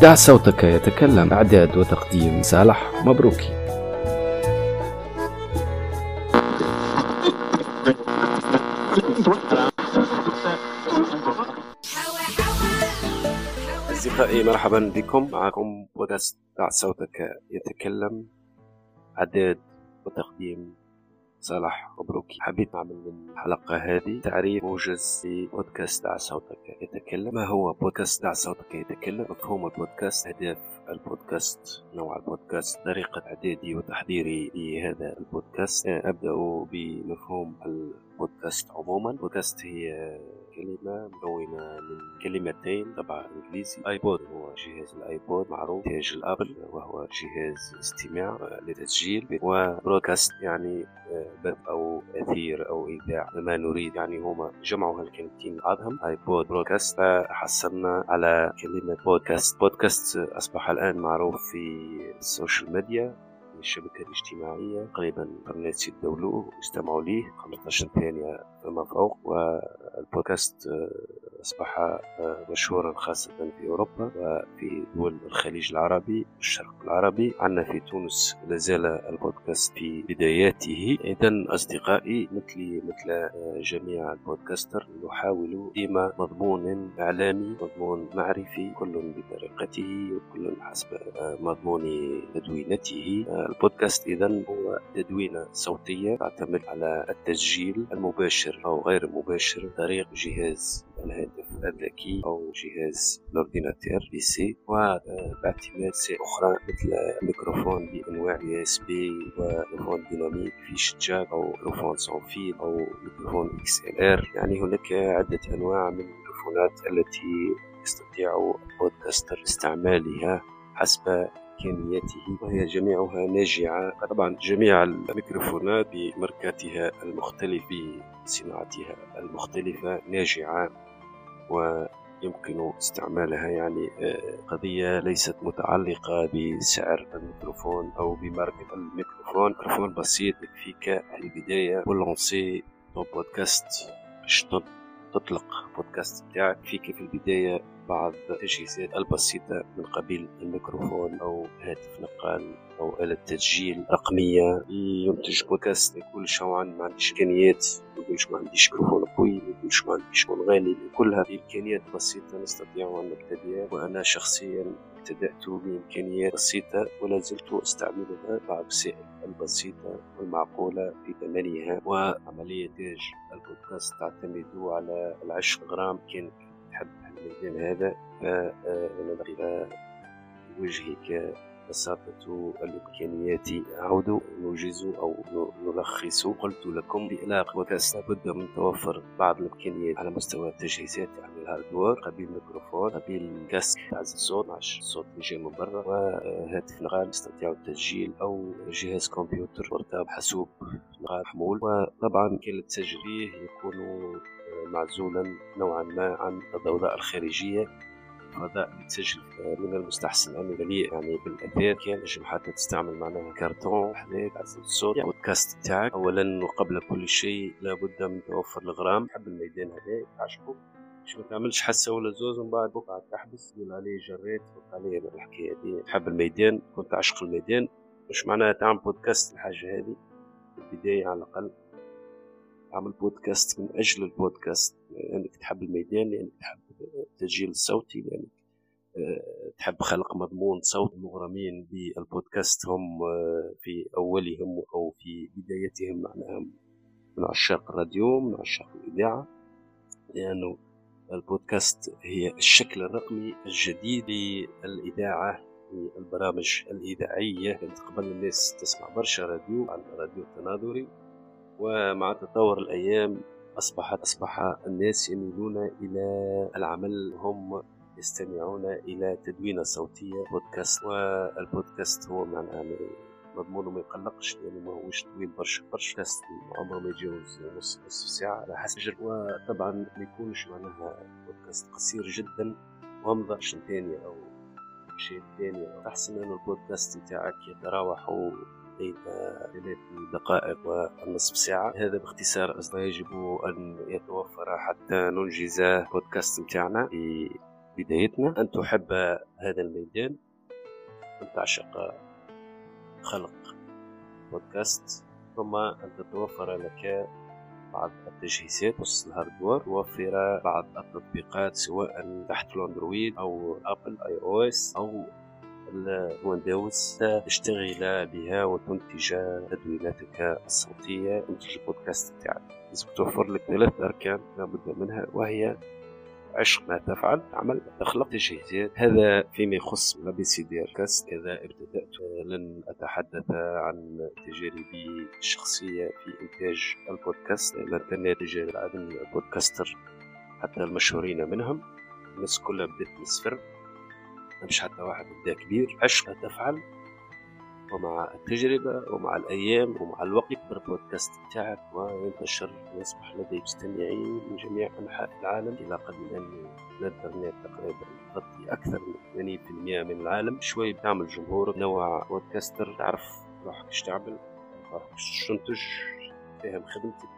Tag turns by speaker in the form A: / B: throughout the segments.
A: دع صوتك يتكلم. إعداد وتقديم صالح مبروكي.
B: أصدقائي مرحبا بكم. معكم بودكاست دع صوتك يتكلم. إعداد وتقديم صالح مبروكي حبيت نعمل من الحلقة هذه تعريف موجز لبودكاست دع صوتك. يتكلم. ما هو بودكاست دع صوتك؟ يتكلم. مفهوم البودكاست أهداف البودكاست نوع البودكاست طريقة إعدادي وتحضيري لهذا البودكاست. أبدأ بمفهوم البودكاست عموما. البودكاست هي كلمة مكونة من كلمتين طبعا إنجليزي. iPod هو جهاز ال iPod معروف انتاج ال Apple وهو جهاز استماع لتسجيل و broadcast يعني بث أو أثير أو اذاع ما نريد يعني هما جمعوا هالكلمتين بعضهم. iPod broadcast فحصلنا على كلمة بودكاست بودكاست أصبح الآن معروف في ال social media الشبكة الاجتماعية تقريبا قرنات يتداولوه ويستمعوا ليه. 15 ثانية فما فوق والبودكاست أصبح مشهورا خاصة في أوروبا وفي دول الخليج العربي والشرق العربي. عندنا في تونس لازال البودكاست في بداياته. إذا أصدقائي مثلي مثل جميع ال podcasters نحاول ديما مضمون إعلامي مضمون معرفي كل بطريقته وكل حسب مضمون تدوينته. البودكاست إذا هو تدوينة صوتية تعتمد على التسجيل المباشر أو غير المباشر طريق جهاز الهاتف الذكي أو جهاز ال ordinateur PC وباعتماد أخرى مثل الميكروفون بأنواع USB وميكروفون dynamique في شجاج أو ميكروفون sans fil أو ميكروفون XLR يعني هناك عدة أنواع من الميكروفونات التي يستطيع البودكاستر استعمالها حسب إمكانياته وهي جميعها ناجعة. طبعا جميع الميكروفونات بماركاتها المختلفة بصناعتها المختلفة ناجعة ويمكن استعمالها يعني قضية ليست متعلقة بسعر الميكروفون أو بماركة الميكروفون. ميكروفون بسيط يكفيك في البداية ولونسي بودكاست. باش تطلق بودكاست بتاعك فيك في البداية بعض التجهيزات البسيطة من قبيل الميكروفون أو هاتف نقال أو آلة تسجيل رقمية. ينتج بودكاست يقولش هو ما عنديش إمكانيات ما يقولش ما عنديش ميكروفون قوي ما يقولش ما عنديش غالي كلها بإمكانيات بسيطة نستطيع أن نبتدئ وأنا شخصيا ابتدأت بإمكانيات بسيطة ولا زلت أستعملها بعض الوسائل البسيطة والمعقولة في ثمنها. وعملية إنتاج البودكاست تعتمد على العشق غرام كان الميدان هذا. فأنا بوجهك بساطة الإمكانيات أعود نوجز أو نلخص. قلت لكم بإطلاق بودكاست لابد من توفر بعض الإمكانيات على مستوى التجهيزات يعني ال hardware قبيل ميكروفون قبيل casque تعزل الصوت مع الصوت اللي جاي من برا. وهاتف نقال يستطيع التسجيل أو جهاز كمبيوتر مرتب حاسوب نقال محمول. وطبعا كان التسجيل يكون معزولا نوعا ما عن الضوضاء الخارجية فضاء بتسجل من المستحسن. أن يليق يعني بالأثاث كان نجم حتى تستعمل معناها كرتون حديد عزل الصوت يعني البودكاست بتاعك أولا وقبل كل شيء لابد من توفر الغرام. حب الميدان هذا تعشقه مش ما تعملش حسه ولا زوز ومن بعد بقعة تحبس. تقول عليه جريت فوق عليه الحكاية دي تحب الميدان كنت عشق الميدان. مش معناها تعمل بودكاست الحاجة هذه في البداية على الأقل. تعمل بودكاست من أجل البودكاست يعني تحب الميدان لأنك تحب التسجيل الصوتي لأنك يعني تحب خلق مضمون صوت. المغرمين بالبودكاست هم في أولهم أو في بدايتهم معناها من عشاق الراديو من عشاق الإذاعة لأنه البودكاست هي الشكل الرقمي الجديد للإذاعة البرامج الإذاعية. كانت قبل الناس تسمع برشا راديو على الراديو التناظري. ومع تطور الأيام أصبحت أصبح الناس يميلون إلى العمل هم يستمعون إلى تدوينة صوتية بودكاست والبودكاست هو معناها مضمونه ما يقلقش لأنه ما هوش طويل برشا. برشا كاست عمره ما يتجاوز نص نصف ساعة على حسب وطبعا ما يكونش معناها بودكاست قصير جدا ومضى 20 ثانية أو شيء ثاني أحسن أن البودكاست بتاعك يتراوح بين ثلاث دقائق ونصف ساعة. هذا باختصار أصلا يجب أن يتوفر حتى ننجز بودكاست متاعنا بدايتنا. أن تحب هذا الميدان أن تعشق خلق بودكاست ثم أن تتوفر لك بعض التجهيزات وسط ال hardware توفر بعض التطبيقات سواء تحت ال Android أو Apple iOS أو ال Windows تشتغل بها وتنتج تدويناتك الصوتية. تنتج البودكاست بتاعك. لازم توفر لك ثلاث أركان لابد منها وهي عشق ما تفعل عمل تخلق تجهيزات هذا فيما يخص بي سي دي إذا ابتدأت لن أتحدث عن تجاربي الشخصية في إنتاج البودكاست. تنهي تجارب عدم البودكاستر حتى المشهورين منهم الناس كلها بدأت من الصفر مش حتى واحد بدا كبير عشق تفعل. ومع التجربة ومع الأيام ومع الوقت يكبر البودكاست بتاعك وينتشر ويصبح لدي مستمعين من جميع أنحاء العالم. إلى قبل أن الإنترنت تقريبا يغطي أكثر من 80% من العالم. شوي بتعمل جمهور نوع بودكاستر. تعرف روحك إيش تعمل؟ روحك إيش تنتج فاهم خدمتك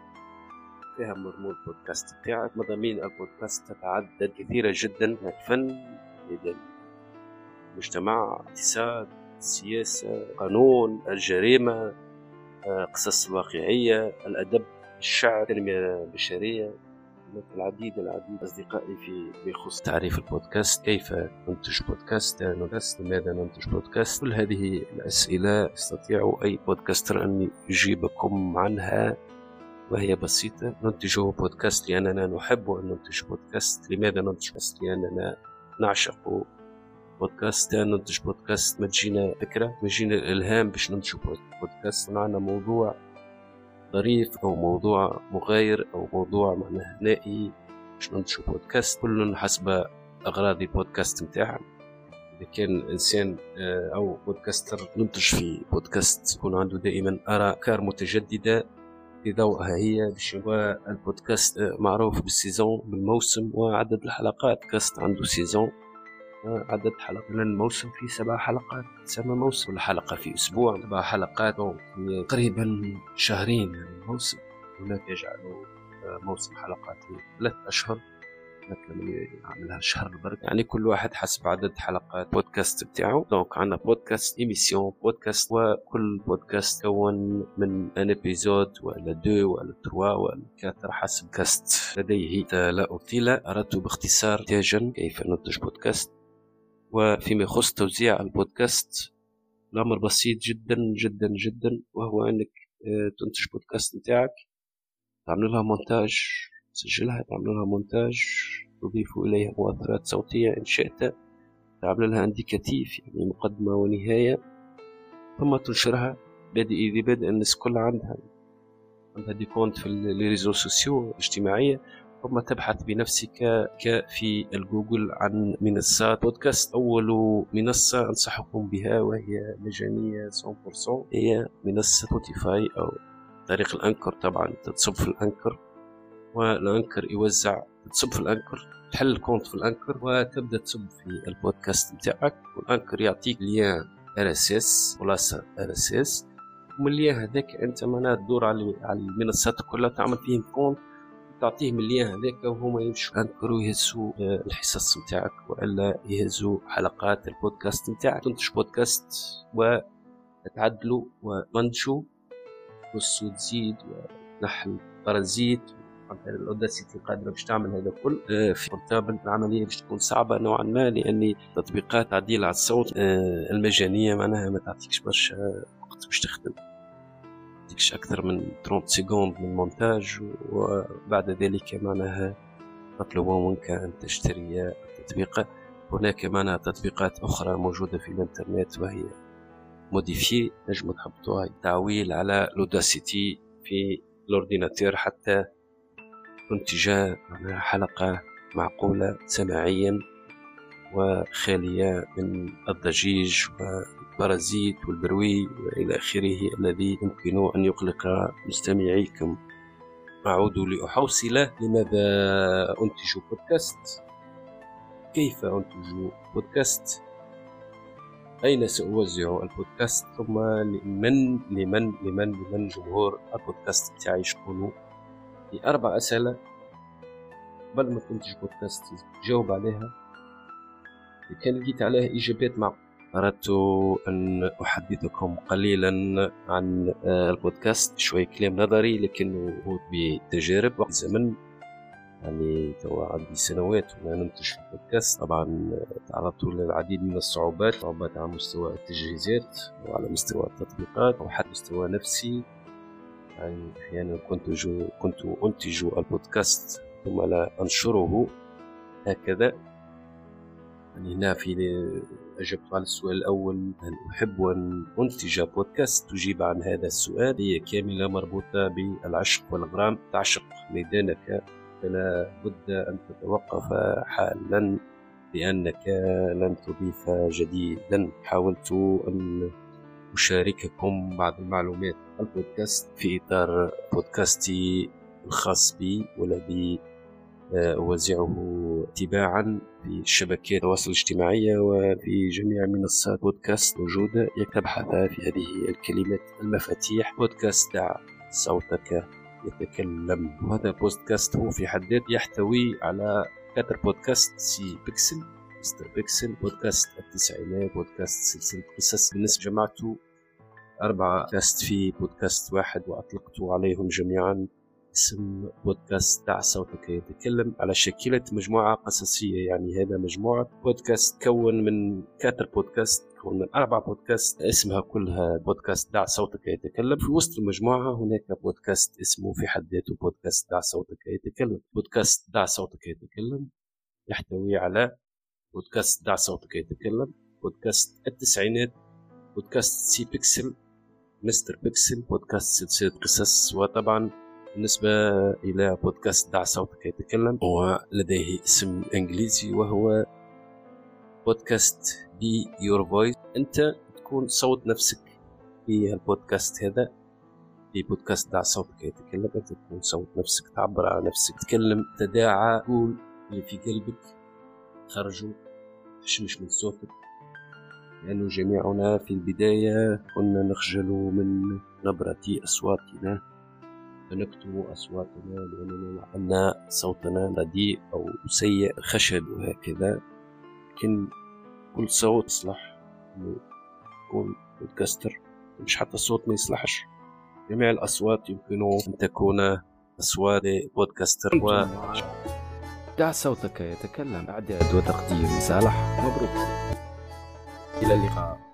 B: فاهم مضمون البودكاست بتاعك؟ مضامين البودكاست تتعدد كثيرة جدا. من الفن المجتمع اقتصاد السياسة قانون الجريمة آه، قصص الواقعية الأدب الشعر التنمية البشرية. العديد العديد أصدقائي في بخصوص تعريف البودكاست. كيف ننتج بودكاست؟ لماذا ننتج بودكاست؟ كل هذه الأسئلة يستطيع أي بودكاستر أن يجيبكم عنها وهي بسيطة. ننتج بودكاست لأننا نحب أن ننتج بودكاست. لماذا ننتج بودكاست؟ لأننا نعشق بودكاست ننتج بودكاست ما تجينا فكرة ما تجينا الإلهام باش ننتج بودكاست. معنا موضوع ظريف أو موضوع مغاير أو موضوع معناه نائي باش ننتج بودكاست. كل حسب أغراض البودكاست متاعهم إذا كان إنسان آه، أو podcaster ينتج في بودكاست يكون عنده دائما آراء أفكار متجددة. في ضوءها هي باش البودكاست آه، معروف بال saison بالموسم وعدد الحلقات. كاست عنده saison. عدد حلقات. لأن الموسم فيه سبع حلقات تسمى موسم. كل حلقة في أسبوع سبع حلقات. تقريبا شهرين يعني الموسم. هناك يجعلوا آه، موسم حلقات ثلاث أشهر. لما يعملها شهر برك يعني كل واحد حسب عدد حلقات بودكاست بتاعه. donc عندنا بودكاست émission بودكاست وكل بودكاست كون من un épisode ولا deux ولا trois ولا quatre حسب كاست لديه. لا أطيل أردت باختصار تاجا كيف ننتج بودكاست وفيما يخص توزيع البودكاست الأمر بسيط جدا جدا جدا وهو أنك آه، تنتج بودكاست نتاعك تعمل لها مونتاج تسجلها تعمل لها مونتاج تضيف إليها مؤثرات صوتية إن شئت تعمل لها indicatif يعني مقدمة ونهاية ثم تنشرها بادئ ذي بدء الناس كلها عندها. عندها des comptes في ال réseaux sociaux الاجتماعية. ثم تبحث بنفسك في الجوجل عن منصات بودكاست. أول منصة أنصحكم بها وهي مجانية 100% هي منصة Spotify أو طريق ال Anchor طبعا تتصب في ال Anchor. وال Anchor يوزع تصب في ال Anchor تحل ال compte في ال Anchor وتبدأ تصب في البودكاست بتاعك. وال Anchor يعطيك lien RSS خلاصة RSS. ومن ال lien هذاك أنت معناها تدور على المنصات كلها تعمل فيهم compte. تعطيهم ال lien هذاك وهما يمشوا انكروا يهزوا آه، الحصص نتاعك وألا يهزوا حلقات البودكاست نتاعك. تنتج بودكاست وتعدلوا ومنشوا وسو تزيد ونحل parasites ال Audacity قادره باش تعمل هذا الكل. آه، في portable العملية باش تكون صعبة نوعا ما لأن تطبيقات تعديل على الصوت آه، المجانية معناها ما تعطيكش برشا وقت باش تخدم. يعطيكش أكثر من 30 secondes من مونتاج وبعد ذلك معناها تطلب منك أن تشتري التطبيق هناك معناها تطبيقات أخرى موجودة في الإنترنت وهي موديفي نجم تحطوها تعويل على لوداسيتي في الأورديناتير حتى تنتج حلقة معقولة سماعيا وخالية من الضجيج البرازيت والبروي وإلى آخره الذي يمكن أن يقلق مستمعيكم. أعود لأحوصل لماذا أنتج بودكاست؟ كيف أنتج بودكاست؟ أين سأوزع البودكاست؟ ثم لمن لمن لمن لمن جمهور البودكاست بتاعي في أربع أسئلة. قبل ما تنتج بودكاست جاوب عليها. كان لقيت عليه إجابات مع أردت أن أحدثكم قليلا عن آه، البودكاست شوي كلام نظري لكنه هو بتجارب وقت زمن. يعني توا عندي سنوات وأنا ننتج في البودكاست. طبعا تعرضت للعديد من الصعوبات صعوبات على مستوى التجهيزات وعلى مستوى التطبيقات وحتى مستوى نفسي. يعني أحيانا كنت جو كنت أنتج البودكاست ثم لا أنشره. هكذا. يعني هنا في أجبت على السؤال الأول هل أحب أن أنتج بودكاست؟ تجيب عن هذا السؤال. هي كاملة مربوطة بالعشق والغرام. تعشق ميدانك. فلا بد أن تتوقف حالا لأنك لن تضيف جديدا. حاولت أن أشارككم بعض المعلومات. البودكاست في إطار بودكاستي الخاص بي والذي أوزعه تباعا في شبكات التواصل الاجتماعية وفي جميع منصات بودكاست موجودة تبحث في هذه الكلمات المفاتيح. بودكاست دع صوتك يتكلم. وهذا البودكاست هو في حد ذاته يحتوي على quatre بودكاست سي Pixel Mister Pixel بودكاست التسعينات بودكاست سلسلة قصص. بالنسبة جمعته أربعة بودكاست في بودكاست واحد وأطلقت عليهم جميعا. اسم بودكاست دع صوتك يتكلم على شكلة مجموعة قصصية. يعني هذا مجموعة بودكاست تكون من quatre بودكاست تكون من أربع بودكاست. اسمها كلها بودكاست دع صوتك يتكلم في وسط المجموعة هناك بودكاست اسمه في حد ذاته بودكاست دع صوتك يتكلم بودكاست دع صوتك يتكلم يحتوي على بودكاست دع صوتك يتكلم بودكاست التسعينات بودكاست سي بيكسل Mister Pixel بودكاست سلسلة قصص وطبعا بالنسبة إلى بودكاست دع صوتك يتكلم هو لديه اسم إنجليزي وهو podcast be your voice أنت تكون صوت نفسك في البودكاست هذا في بودكاست دع صوتك يتكلم. أنت تكون صوت نفسك تعبر عن نفسك تكلم تداعى قول اللي في قلبك خرجوا تشمش من صوتك. لأنه جميعنا في البداية كنا نخجل من نبرة أصواتنا. فنكتم أصواتنا لأننا أن صوتنا رديء أو سيء خشب وهكذا لكن كل صوت يصلح يكون بودكاستر مش حتى الصوت ما يصلحش. جميع الأصوات يمكن أن تكون أصوات بودكاستر. و
A: دع صوتك يتكلم إعداد وتقديم صالح مبروك. إلى اللقاء.